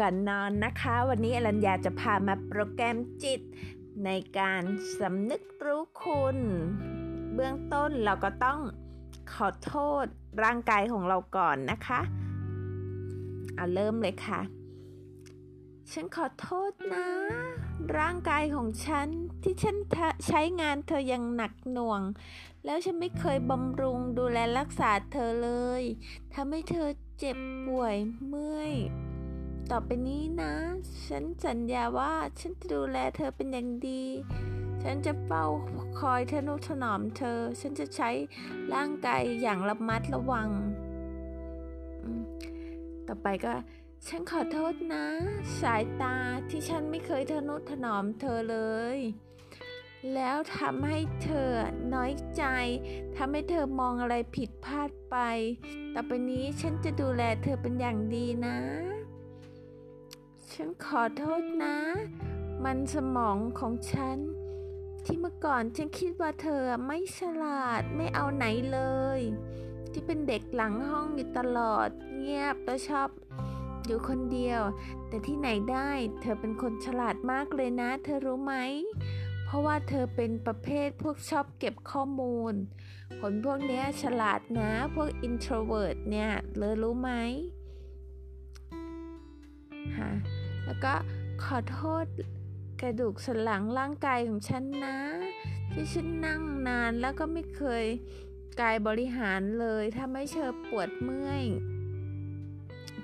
ก่อนนอนนะคะ วันนี้อรัญญาจะพามาโปรแกรมจิต ในการสำนึกรู้คุณ เบื้องต้นเราก็ต้องขอโทษร่างกายของเราก่อนนะคะเอาเริ่มเลยค่ะ ฉันขอโทษนะ ร่างกายของฉันที่ฉันใช้งานเธออย่างหนักหน่วง แล้วฉันไม่เคยบำรุงดูแลรักษาเธอเลยทำให้เธอเจ็บป่วยเมื่อย ต่อไปนี้นะ ฉันสัญญาว่าฉันจะดูแลเธอเป็นอย่างดี ฉันจะเฝ้าคอยทนุถนอมเธอ ฉันจะใช้ร่างกายอย่างระมัดระวัง ต่อไปก็ ฉันขอโทษนะ สายตาที่ฉันไม่เคยทนุถนอมเธอเลย แล้วทำให้เธอน้อยใจทำให้เธอมองอะไรผิดพลาดไป ต่อไปนี้ฉันจะดูแลเธอเป็นอย่างดีนะ ฉันขอโทษนะ มันสมองของฉัน ที่เมื่อก่อนฉันคิดว่าเธอไม่ฉลาดไม่เอาไหนเลย ที่เป็นเด็กหลังห้องอยู่ตลอด เงียบแล้วชอบ อยู่คนเดียว แต่ที่ไหนได้ เธอเป็นคนฉลาดมากเลยนะ เธอรู้ไหม เพราะว่าเธอเป็นประเภทพวกชอบเก็บข้อมูล คนพวกนี้ฉลาดนะ พวก introvert เนี่ย เลยรู้ไหมฮะ แล้วก็ขอโทษกระดูกสันหลังร่างกายของฉันนะ ที่ฉันนั่งนานแล้วก็ไม่เคยกายบริหารเลยทำให้เธอปวดเมื่อย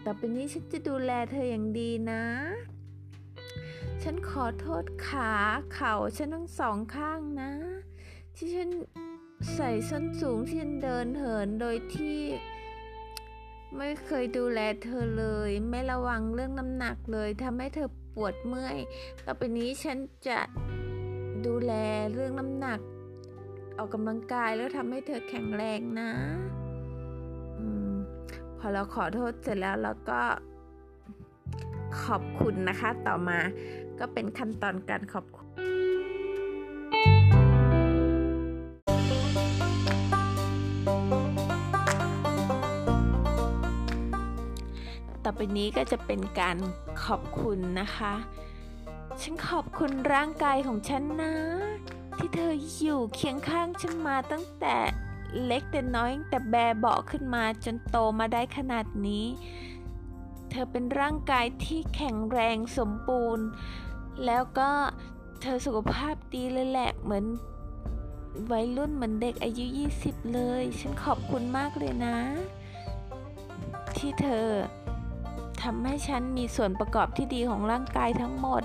ต่อไปนี้ฉันจะดูแลเธออย่างดีนะ ฉันขอโทษขาเข่าฉันทั้งสองข้างนะ ที่ฉันใส่ส้นสูงที่ฉันเดินเหินโดยที่ ไม่เคยดูแลเธอเลย ไม่ระวังเรื่องน้ำหนักเลยทำให้เธอปวดเมื่อย ต่อไปนี้ฉันจะดูแลเรื่องน้ำหนัก ออกกำลังกายแล้วทำให้เธอแข็งแรงนะอพอเราขอโทษเสร็จแล้วเราก็ขอบคุณนะคะ ต่อมาก็เป็นขั้นตอนการขอบคุณ ไปนี้ก็จะเป็นการขอบคุณนะคะ ฉันขอบคุณร่างกายของฉันนะ ที่เธออยู่เคียงข้างฉันมาตั้งแต่เล็กแต่น้อยแต่แบเบาขึ้นมาจนโตมาได้ขนาดนี้ เธอเป็นร่างกายที่แข็งแรงสมบูรณ์ แล้วก็เธอสุขภาพดีเลยแหละเหมือนวัยรุ่นเหมือนเด็กอายุ 20 เลย ฉันขอบคุณมากเลยนะ ที่เธอ ทำให้ฉันมีส่วนประกอบที่ดีของร่างกายทั้งหมด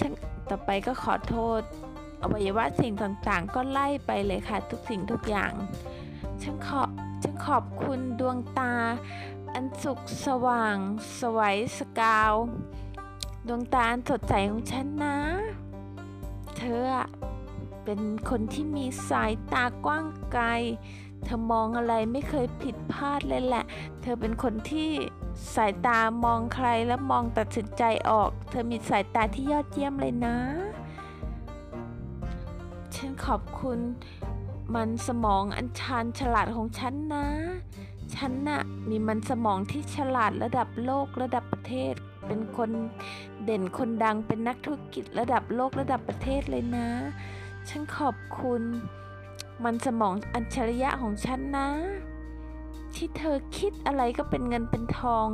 ฉันต่อไปก็ขอโทษอวัยวะสิ่งต่างๆ ก็ไล่ไปเลยค่ะทุกสิ่งทุกอย่าง ฉันขอฉันขอบคุณดวงตา อันสุขสว่าง สวยสกาว ดวงตาอันสดใสของฉันนะ เธอเป็นคนที่มีสายตากว้างไกล เธอมองอะไรไม่เคยผิดพลาดเลยแหละ เธอเป็นคนที่สายตามองใครแล้วมองตัดสินใจออก เธอมีสายตาที่ยอดเยี่ยมเลยนะ ฉันขอบคุณมันสมองอันชาญฉลาดของฉันนะ ฉันน่ะมีมันสมองที่ฉลาดระดับโลกระดับประเทศ เป็นคนเด่นคนดังเป็นนักธุรกิจระดับโลกระดับประเทศเลยนะ ฉันขอบคุณ มันสมองอัจฉริยะของฉันนะ ที่เธอคิดอะไรก็เป็นเงินเป็นทอง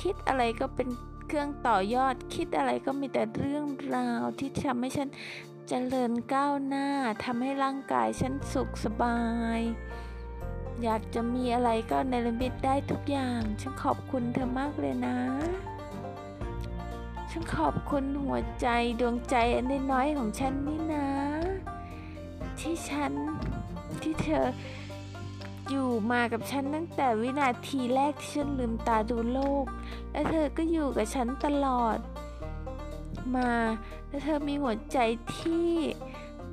คิดอะไรก็เป็นเครื่องต่อยอด คิดอะไรก็มีแต่เรื่องราวที่ทำให้ฉันจเจริญก้าวหน้าทำให้ร่างกายฉันสุขสบาย อยากจะมีอะไรก็ในลมิตได้ทุกอย่าง ฉันขอบคุณเธอมากเลยนะ ฉันขอบคุณหัวใจดวงใจอันน้อยของฉันนี่นะ ที่ฉัน ที่เธออยู่มากับฉันตั้งแต่วินาทีแรกที่ฉันลืมตาดูโลก และเธอก็อยู่กับฉันตลอด มา และเธอมีหัวใจที่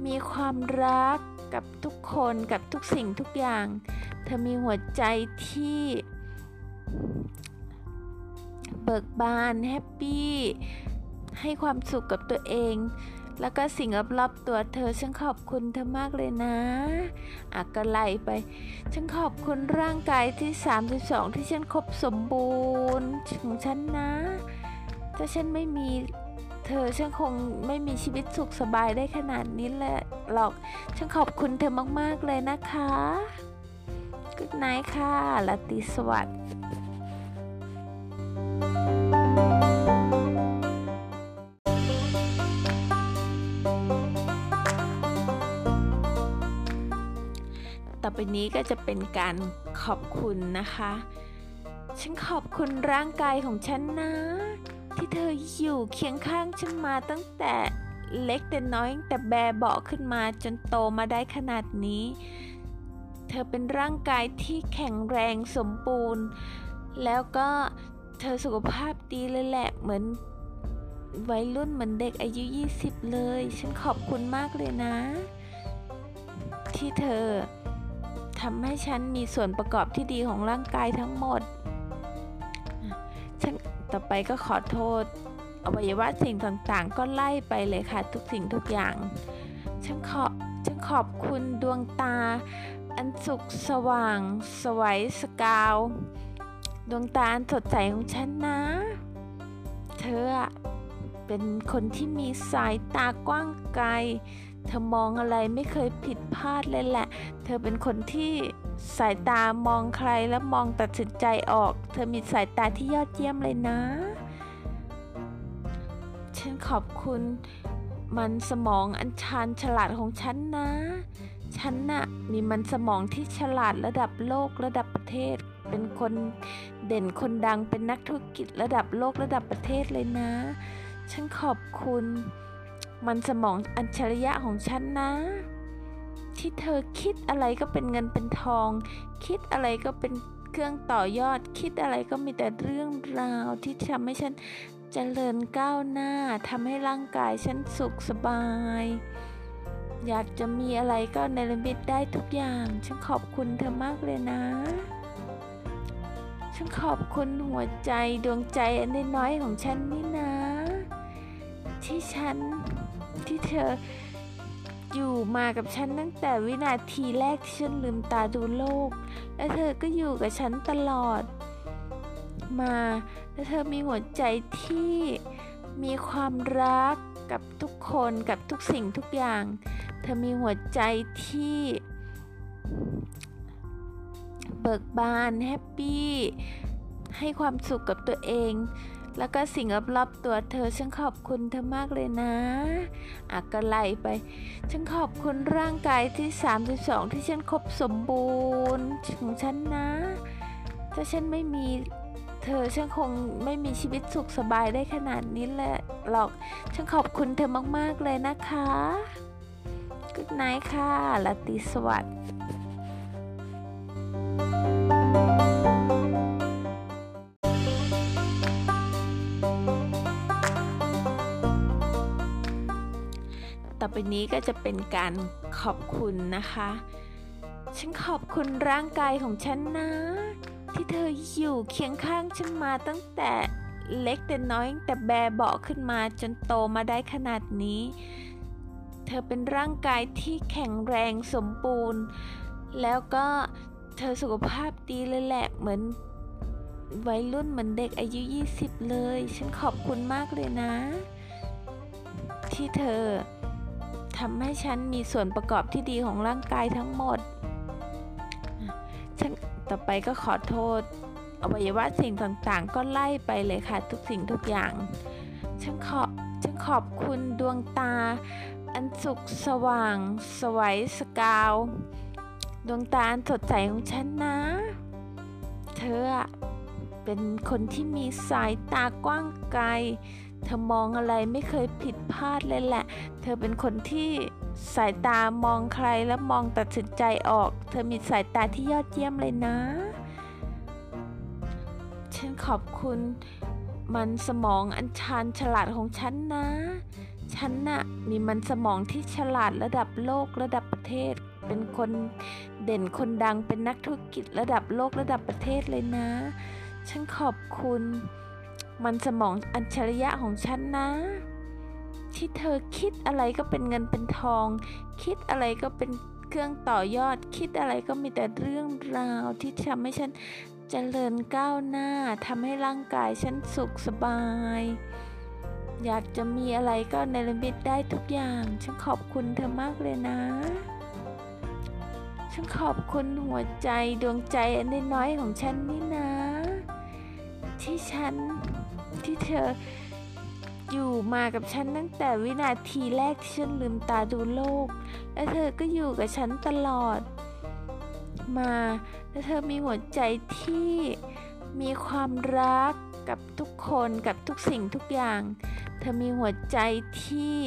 มีความรักกับทุกคนกับทุกสิ่งทุกอย่าง เธอมีหัวใจที่เบิกบานแฮปปี้ให้ความสุขกับตัวเอง แล้วก็สิ่งรอบๆตัวเธอ ฉันขอบคุณเธอมากเลยนะอะก็ไล่ไป ฉันขอบคุณร่างกายที่ 32 ที่ฉันครบสมบูรณ์ของฉันนะ ถ้าฉันไม่มีเธอฉันคงไม่มีชีวิตสุขสบายได้ขนาดนี้แหละหรอก ฉันขอบคุณเธอมาก ๆ เลยนะคะกุดไนค่ะลาตรีสวัสดิ์ ไปนี้ก็จะเป็นการขอบคุณนะคะ ฉันขอบคุณร่างกายของฉันนะ ที่เธออยู่เคียงข้างฉันมาตั้งแต่เล็กแต่น้อยแต่แบเบาขึ้นมาจนโตมาได้ขนาดนี้ เธอเป็นร่างกายที่แข็งแรงสมบูรณ์ แล้วก็เธอสุขภาพดีเลยแหละเหมือนวัยรุ่นเหมือนเด็กอายุ 20 เลย ฉันขอบคุณมากเลยนะ ที่เธอ ทำให้ฉันมีส่วนประกอบที่ดีของร่างกายทั้งหมด ฉันต่อไปก็ขอโทษ อวัยวะสิ่งต่างๆ ก็ไล่ไปเลยค่ะ ทุกสิ่งทุกอย่าง ฉันขอฉันขอบคุณดวงตา อันสุขสว่าง สวยสกาว ดวงตาอันสดใสของฉันนะ เธอเป็นคนที่มีสายตากว้างไกล เธอมองอะไรไม่เคยผิดพลาดเลยแหละ เธอเป็นคนที่สายตามองใครแล้วมองตัดสินใจออก เธอมีสายตาที่ยอดเยี่ยมเลยนะ ฉันขอบคุณมันสมองอันชาญฉลาดของฉันนะ ฉันน่ะมีมันสมองที่ฉลาดระดับโลกระดับประเทศ เป็นคนเด่นคนดังเป็นนักธุรกิจระดับโลกระดับประเทศเลยนะ ฉันขอบคุณ มันสมองอัจฉริยะของฉันนะ ที่เธอคิดอะไรก็เป็นเงินเป็นทอง คิดอะไรก็เป็นเครื่องต่อยอด คิดอะไรก็มีแต่เรื่องราวที่ทำให้ฉันเจริญก้าวหน้าทำให้ร่างกายฉันสุขสบาย อยากจะมีอะไรก็ในลมิตได้ทุกอย่าง ฉันขอบคุณเธอมากเลยนะ ฉันขอบคุณหัวใจดวงใจอันน้อยของฉันนี่นะ ที่ฉัน ที่เธออยู่มากับฉันตั้งแต่วินาทีแรกที่ฉันลืมตาดูโลก และเธอก็อยู่กับฉันตลอดมา และเธอมีหัวใจที่มีความรักกับทุกคนกับทุกสิ่งทุกอย่าง เธอมีหัวใจที่เบิกบานแฮปปี้ให้ความสุขกับตัวเอง แล้วก็สิ่งรอบๆตัวเธอฉันขอบคุณเธอมากเลยนะอะก็ไลไป ฉันขอบคุณร่างกายที่ 32 ที่ฉันครบสมบูรณ์ของฉันนะ ถ้าฉันไม่มีเธอฉันคงไม่มีชีวิตสุขสบายได้ขนาดนี้แหละหรอก ฉันขอบคุณเธอมากๆเลยนะคะกุดไนค่ะลาตรีสวัสดิ์ ไปนี้ก็จะเป็นการขอบคุณนะคะ ฉันขอบคุณร่างกายของฉันนะ ที่เธออยู่เคียงข้างฉันมาตั้งแต่เล็กแต่น้อยแต่แบเบาขึ้นมาจนโตมาได้ขนาดนี้ เธอเป็นร่างกายที่แข็งแรงสมบูรณ์ แล้วก็เธอสุขภาพดีเลยแหละเหมือนวัยรุ่นเหมือนเด็กอายุ 20 เลย ฉันขอบคุณมากเลยนะ ที่เธอ ทำให้ฉันมีส่วนประกอบที่ดีของร่างกายทั้งหมด ฉันต่อไปก็ขอโทษ อวัยวะสิ่งต่างๆ ก็ไล่ไปเลยค่ะ ทุกสิ่งทุกอย่าง ฉันขอฉันขอบคุณดวงตา อันสุขสว่าง สวยสกาว ดวงตาอันสดใสของฉันนะ เธอเป็นคนที่มีสายตากว้างไกล เธอมองอะไรไม่เคยผิดพลาดเลยแหละ เธอเป็นคนที่สายตามองใครแล้วมองตัดสินใจออก เธอมีสายตาที่ยอดเยี่ยมเลยนะ ฉันขอบคุณมันสมองอันชาญฉลาดของฉันนะ ฉันน่ะมีมันสมองที่ฉลาดระดับโลกระดับประเทศ เป็นคนเด่นคนดังเป็นนักธุรกิจระดับโลกระดับประเทศเลยนะ ฉันขอบคุณ มันสมองอัจฉริยะของฉันนะ ที่เธอคิดอะไรก็เป็นเงินเป็นทอง คิดอะไรก็เป็นเครื่องต่อยอด คิดอะไรก็มีแต่เรื่องราวที่ทำให้ฉันเจริญก้าวหน้าทำให้ร่างกายฉันสุขสบาย อยากจะมีอะไรก็ในลมิตได้ทุกอย่าง ฉันขอบคุณเธอมากเลยนะ ฉันขอบคุณหัวใจดวงใจอันน้อยของฉันนี่นะ ที่ฉัน ที่เธออยู่มากับฉันตั้งแต่วินาทีแรกที่ฉันลืมตาดูโลก และเธอก็อยู่กับฉันตลอด มา และเธอมีหัวใจที่มีความรักกับทุกคนกับทุกสิ่งทุกอย่าง เธอมีหัวใจที่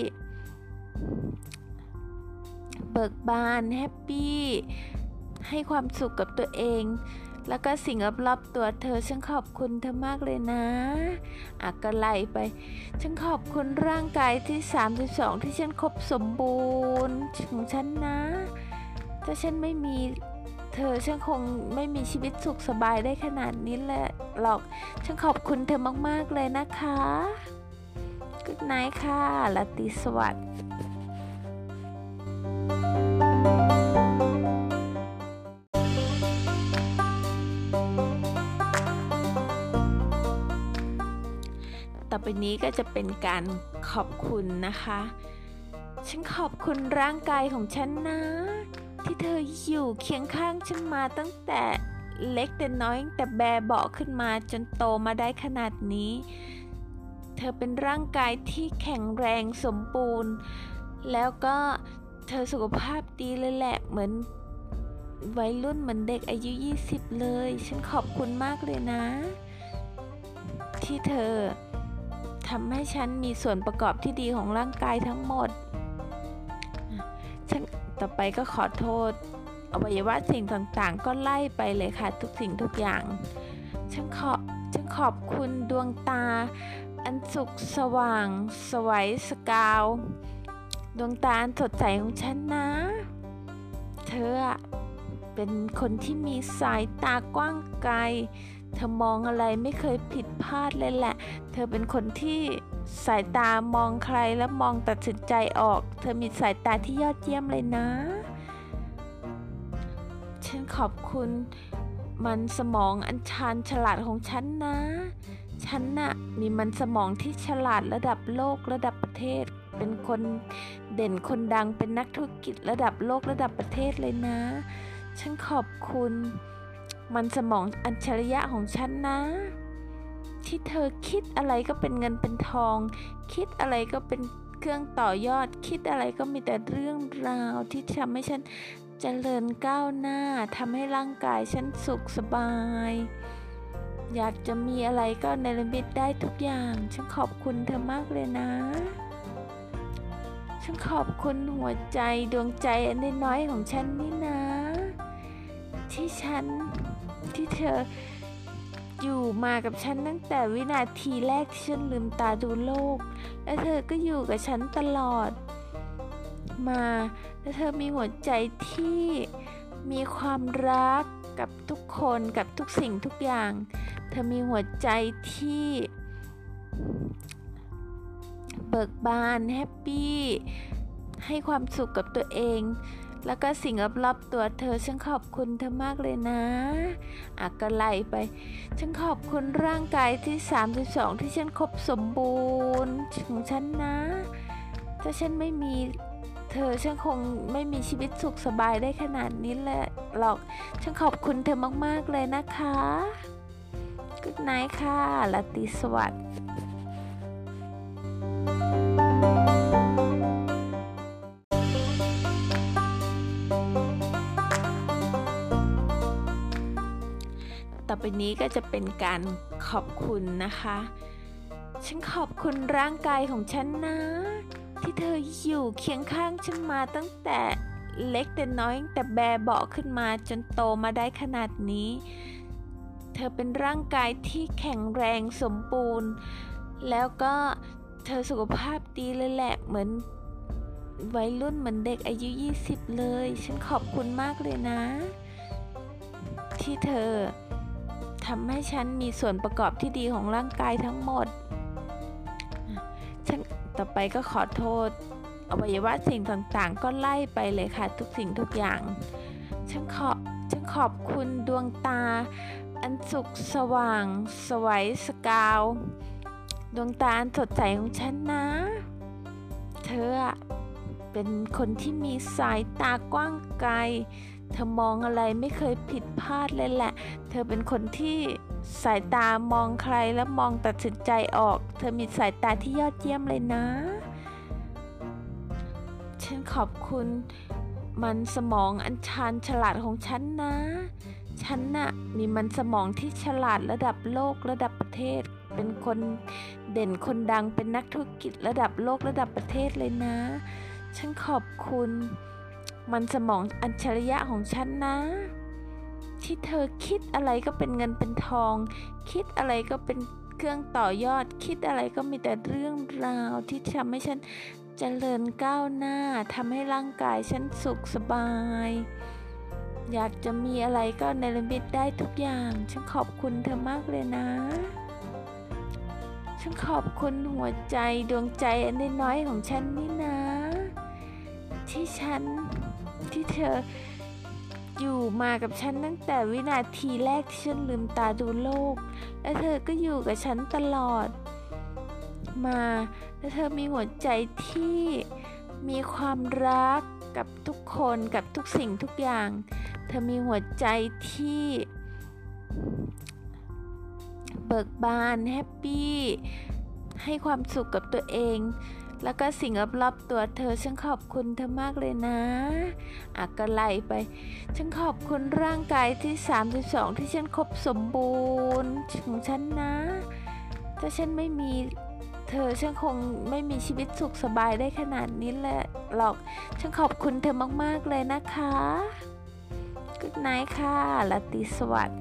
เบิกบานแฮปปี้ให้ความสุขกับตัวเอง แล้วก็สิ่งรอบๆตัวเธอ ฉันขอบคุณเธอมากเลยนะอะก็ไล่ไป ฉันขอบคุณร่างกายที่ 32 ที่ฉันครบสมบูรณ์ของฉันนะ ถ้าฉันไม่มีเธอฉันคงไม่มีชีวิตสุขสบายได้ขนาดนี้แหละหรอก ฉันขอบคุณเธอมากๆเลยนะคะกุดไนค่ะลาติสวัสดิ์ ไปนี้ก็จะเป็นการขอบคุณนะคะ ฉันขอบคุณร่างกายของฉันนะ ที่เธออยู่เคียงข้างฉันมาตั้งแต่เล็กแต่น้อยแต่แบเบาขึ้นมาจนโตมาได้ขนาดนี้ เธอเป็นร่างกายที่แข็งแรงสมบูรณ์ แล้วก็เธอสุขภาพดีเลยแหละเหมือนวัยรุ่นเหมือนเด็กอายุ 20 เลย ฉันขอบคุณมากเลยนะ ที่เธอ ทำให้ฉันมีส่วนประกอบที่ดีของร่างกายทั้งหมด ฉันต่อไปก็ขอโทษ อวัยวะสิ่งต่างๆ ก็ไล่ไปเลยค่ะทุกสิ่งทุกอย่าง ฉันขอฉันขอบคุณดวงตา อันสุขสว่าง สวยสกาว ดวงตาอันสดใสของฉันนะ เธอเป็นคนที่มีสายตากว้างไกล เธอมองอะไรไม่เคยผิดพลาดเลยแหละ เธอเป็นคนที่สายตามองใครแล้วมองตัดสินใจออก เธอมีสายตาที่ยอดเยี่ยมเลยนะ ฉันขอบคุณมันสมองอันชาญฉลาดของฉันนะ ฉันน่ะมีมันสมองที่ฉลาดระดับโลกระดับประเทศ เป็นคนเด่นคนดังเป็นนักธุรกิจระดับโลกระดับประเทศเลยนะ ฉันขอบคุณ มันสมองอัจฉริยะของฉันนะ ที่เธอคิดอะไรก็เป็นเงินเป็นทอง คิดอะไรก็เป็นเครื่องต่อยอด คิดอะไรก็มีแต่เรื่องราวที่ทำให้ฉันเจริญก้าวหน้าทำให้ร่างกายฉันสุขสบาย อยากจะมีอะไรก็ในลมิตได้ทุกอย่าง ฉันขอบคุณเธอมากเลยนะ ฉันขอบคุณหัวใจดวงใจอันน้อยๆของฉันนี่นะ ที่ฉัน ที่เธออยู่มากับฉันตั้งแต่วินาทีแรกที่ฉันลืมตาดูโลก และเธอก็อยู่กับฉันตลอดมา และเธอมีหัวใจที่มีความรักกับทุกคนกับทุกสิ่งทุกอย่าง เธอมีหัวใจที่เบิกบานแฮปปี้ให้ความสุขกับตัวเอง แล้วก็สิ่งรอบๆตัวเธอฉันขอบคุณเธอมากเลยนะอะก็ไล่ไป ฉันขอบคุณร่างกายที่ 32 ที่ฉันครบสมบูรณ์ของฉันนะ ถ้าฉันไม่มีเธอฉันคงไม่มีชีวิตสุขสบายได้ขนาดนี้แหละหรอก ฉันขอบคุณเธอมากๆเลยนะคะกุดไนค่ะลาติสวัสดิ์ นี้ก็จะเป็นการขอบคุณนะคะ ฉันขอบคุณร่างกายของฉันนะ ที่เธออยู่เคียงข้างฉันมาตั้งแต่เล็กแต่น้อยแต่แบเบาขึ้นมาจนโตมาได้ขนาดนี้ เธอเป็นร่างกายที่แข็งแรงสมบูรณ์ แล้วก็เธอสุขภาพดีเลยแหละเหมือนวัยรุ่นเหมือนเด็กอายุ 20 เลย ฉันขอบคุณมากเลยนะ ที่เธอ ทำให้ฉันมีส่วนประกอบที่ดีของร่างกายทั้งหมด ฉันต่อไปก็ขอโทษอวัยวะสิ่งต่างๆ ก็ไล่ไปเลยค่ะทุกสิ่งทุกอย่าง ฉันขอฉันขอบคุณดวงตา อันสุขสว่าง สวัยสกาว ดวงตาอันสดใสของฉันนะ เธอเป็นคนที่มีสายตากว้างไกล เธอมองอะไรไม่เคยผิดพลาดเลยแหละ เธอเป็นคนที่สายตามองใครแล้วมองตัดสินใจออก เธอมีสายตาที่ยอดเยี่ยมเลยนะ ฉันขอบคุณมันสมองอันชาญฉลาดของฉันนะ ฉันน่ะมีมันสมองที่ฉลาดระดับโลกระดับประเทศ เป็นคนเด่นคนดังเป็นนักธุรกิจระดับโลกระดับประเทศเลยนะ ฉันขอบคุณ มันสมองอัจฉริยะของฉันนะ ที่เธอคิดอะไรก็เป็นเงินเป็นทอง คิดอะไรก็เป็นเครื่องต่อยอด คิดอะไรก็มีแต่เรื่องราวที่ทำให้ฉันเจริญก้าวหน้าทำให้ร่างกายฉันสุขสบาย อยากจะมีอะไรก็ในลมิตได้ทุกอย่าง ฉันขอบคุณเธอมากเลยนะ ฉันขอบคุณหัวใจดวงใจอันน้อยของฉันนี่นะ ที่ฉัน ที่เธออยู่มากับฉันตั้งแต่วินาทีแรกที่ฉันลืมตาดูโลก และเธอก็อยู่กับฉันตลอด มา และเธอมีหัวใจที่มีความรักกับทุกคนกับทุกสิ่งทุกอย่าง เธอมีหัวใจที่เบิกบานแฮปปี้ให้ความสุขกับตัวเอง แล้วก็สิ่งรอบๆตัวเธอ ฉันขอบคุณเธอมากเลยนะอะก็ไล่ไป ฉันขอบคุณร่างกายที่ 32 ที่ฉันครบสมบูรณ์ของฉันนะ ถ้าฉันไม่มีเธอฉันคงไม่มีชีวิตสุขสบายได้ขนาดนี้แหละหรอก ฉันขอบคุณเธอมากๆเลยนะคะ Good night ค่ะลาตรีสวัสดิ์